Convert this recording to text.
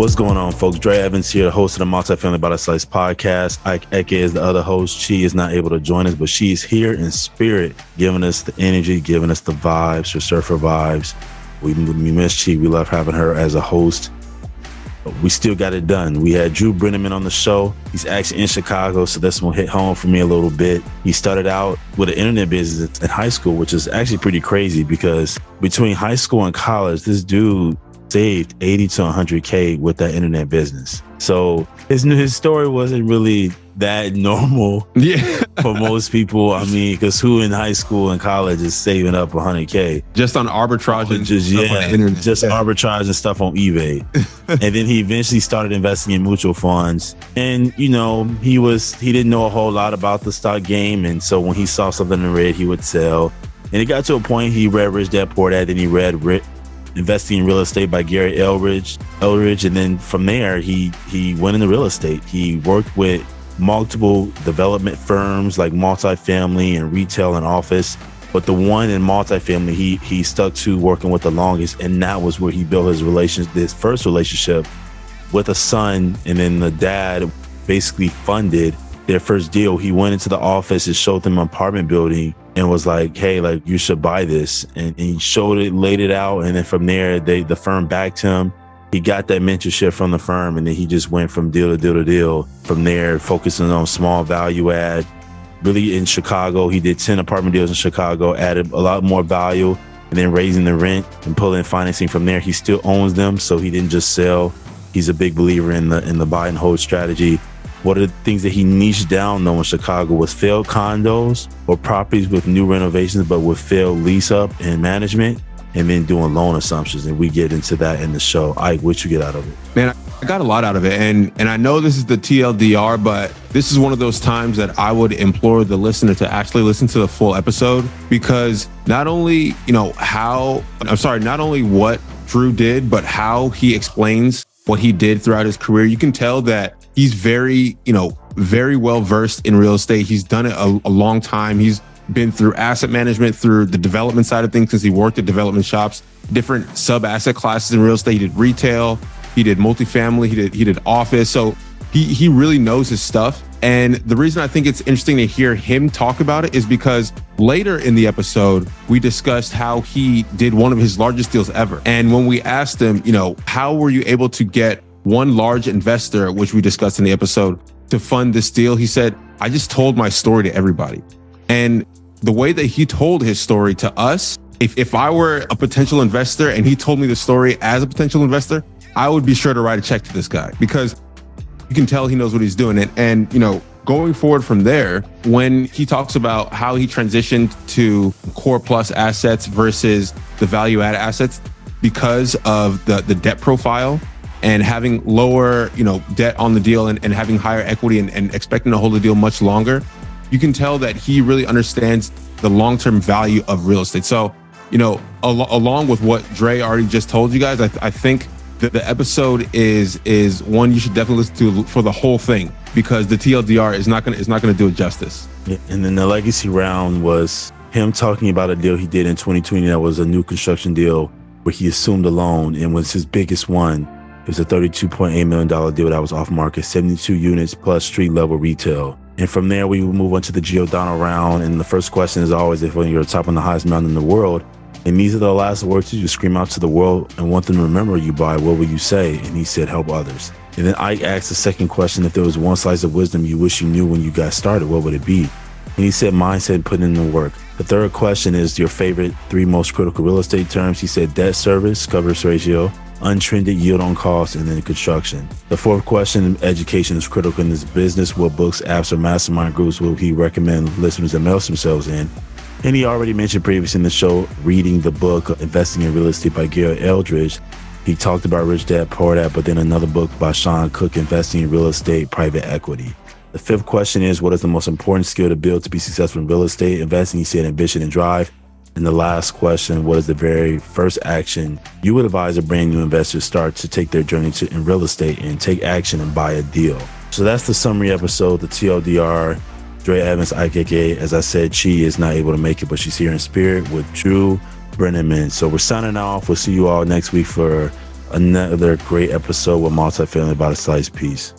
What's going on, folks? Dre Evans here, host of the Multifamily By the Slice podcast. Ike Ekeh is the other host. She is not able to join us, but she's here in spirit, giving us the energy, giving us the vibes, her surfer vibes. We, we miss Chi. We love having her as a host. But we still got it done. We had Drew Breneman on the show. He's actually in Chicago, so this one hit home for me a little bit. He started out with an internet business in high school, which is actually pretty crazy because between high school and college, this dude saved 80 to 100K with that internet business. So his, his story wasn't really that normal yeah. for most people. I mean, because who in high school and college is saving up 100K? Just on arbitrage and just, yeah, just yeah. arbitrage and stuff on eBay. and then he eventually started investing in mutual funds. And, you know, he was, he didn't know a whole lot about the stock game. And so when he saw something in red, he would sell. And it got to a point he read Rich Dad Poor Dad, then he read investing in real estate by Gary Eldridge. Eldridge, and then from there he he went into real estate. He worked with multiple development firms like multifamily and retail and office. But the one in multifamily he he stuck to working with the longest, and that was where he built his relation his first relationship with a son, and then the dad basically funded their first deal. He went into the office and showed them an apartment building and was like, "Hey, like you should buy this." And, and, he showed it, laid it out, and then from there, they the firm backed him. He got that mentorship from the firm, and then he just went from deal to deal to deal. From there, focusing on small value add. Really in Chicago, he did ten apartment deals in Chicago, added a lot more value, and then raising the rent and pulling financing from there. He still owns them, so he didn't just sell. He's a big believer in the in the buy and hold strategy one of the things that he niched down though in Chicago was failed condos or properties with new renovations, but with failed lease up and management, and then doing loan assumptions. And we get into that in the show. Ike, what you get out of it? Man, I got a lot out of it. And and I know this is the TLDR, but this is one of those times that I would implore the listener to actually listen to the full episode because not only, you know, how I'm sorry, not only what Drew did, but how he explains what he did throughout his career. You can tell that he's very, you know, very well versed in real estate. He's done it a, a long time. He's been through asset management, through the development side of things, because he worked at development shops, different sub asset classes in real estate. He did retail, he did multifamily, he did he did office. So he he really knows his stuff. And the reason I think it's interesting to hear him talk about it is because later in the episode, we discussed how he did one of his largest deals ever. And when we asked him, you know, how were you able to get one large investor, which we discussed in the episode, to fund this deal, he said, I just told my story to everybody. And the way that he told his story to us, if, if I were a potential investor and he told me the story as a potential investor, I would be sure to write a check to this guy because you can tell he knows what he's doing. And, and you know, going forward from there, when he talks about how he transitioned to core plus assets versus the value add assets because of the, the debt profile and having lower, you know, debt on the deal and, and having higher equity and, and expecting to hold the deal much longer, you can tell that he really understands the long-term value of real estate. So, you know, al- along with what Dre already just told you guys, I, th- I think that the episode is is one you should definitely listen to for the whole thing because the TLDR is not gonna is not gonna do it justice. And then the legacy round was him talking about a deal he did in 2020 that was a new construction deal where he assumed a loan and was his biggest one it was a $32.8 million deal that was off market, 72 units plus street level retail. And from there, we move on to the Giordano round. And the first question is always if you're top on the highest mountain in the world, and these are the last words you scream out to the world and want them to remember you by, what will you say? And he said, help others. And then I asked the second question if there was one slice of wisdom you wish you knew when you got started, what would it be? And he said, mindset, putting in the work. The third question is your favorite three most critical real estate terms. He said, debt service, coverage ratio, untrended yield on cost, and then construction. The fourth question, education is critical in this business. What books, apps, or mastermind groups will he recommend listeners immerse themselves in? And he already mentioned previously in the show reading the book Investing in Real Estate by Gary Eldridge. He talked about Rich Dad Poor Dad, but then another book by Sean Cook, Investing in Real Estate, Private Equity. The fifth question is What is the most important skill to build to be successful in real estate investing? He said ambition and drive. And the last question was the very first action you would advise a brand new investor start to take their journey to in real estate and take action and buy a deal. So that's the summary episode, the TLDR. Dre Evans, Ike Ekeh. As I said, she is not able to make it, but she's here in spirit with Drew Breneman. So we're signing off. We'll see you all next week for another great episode with multifamily about a slice piece.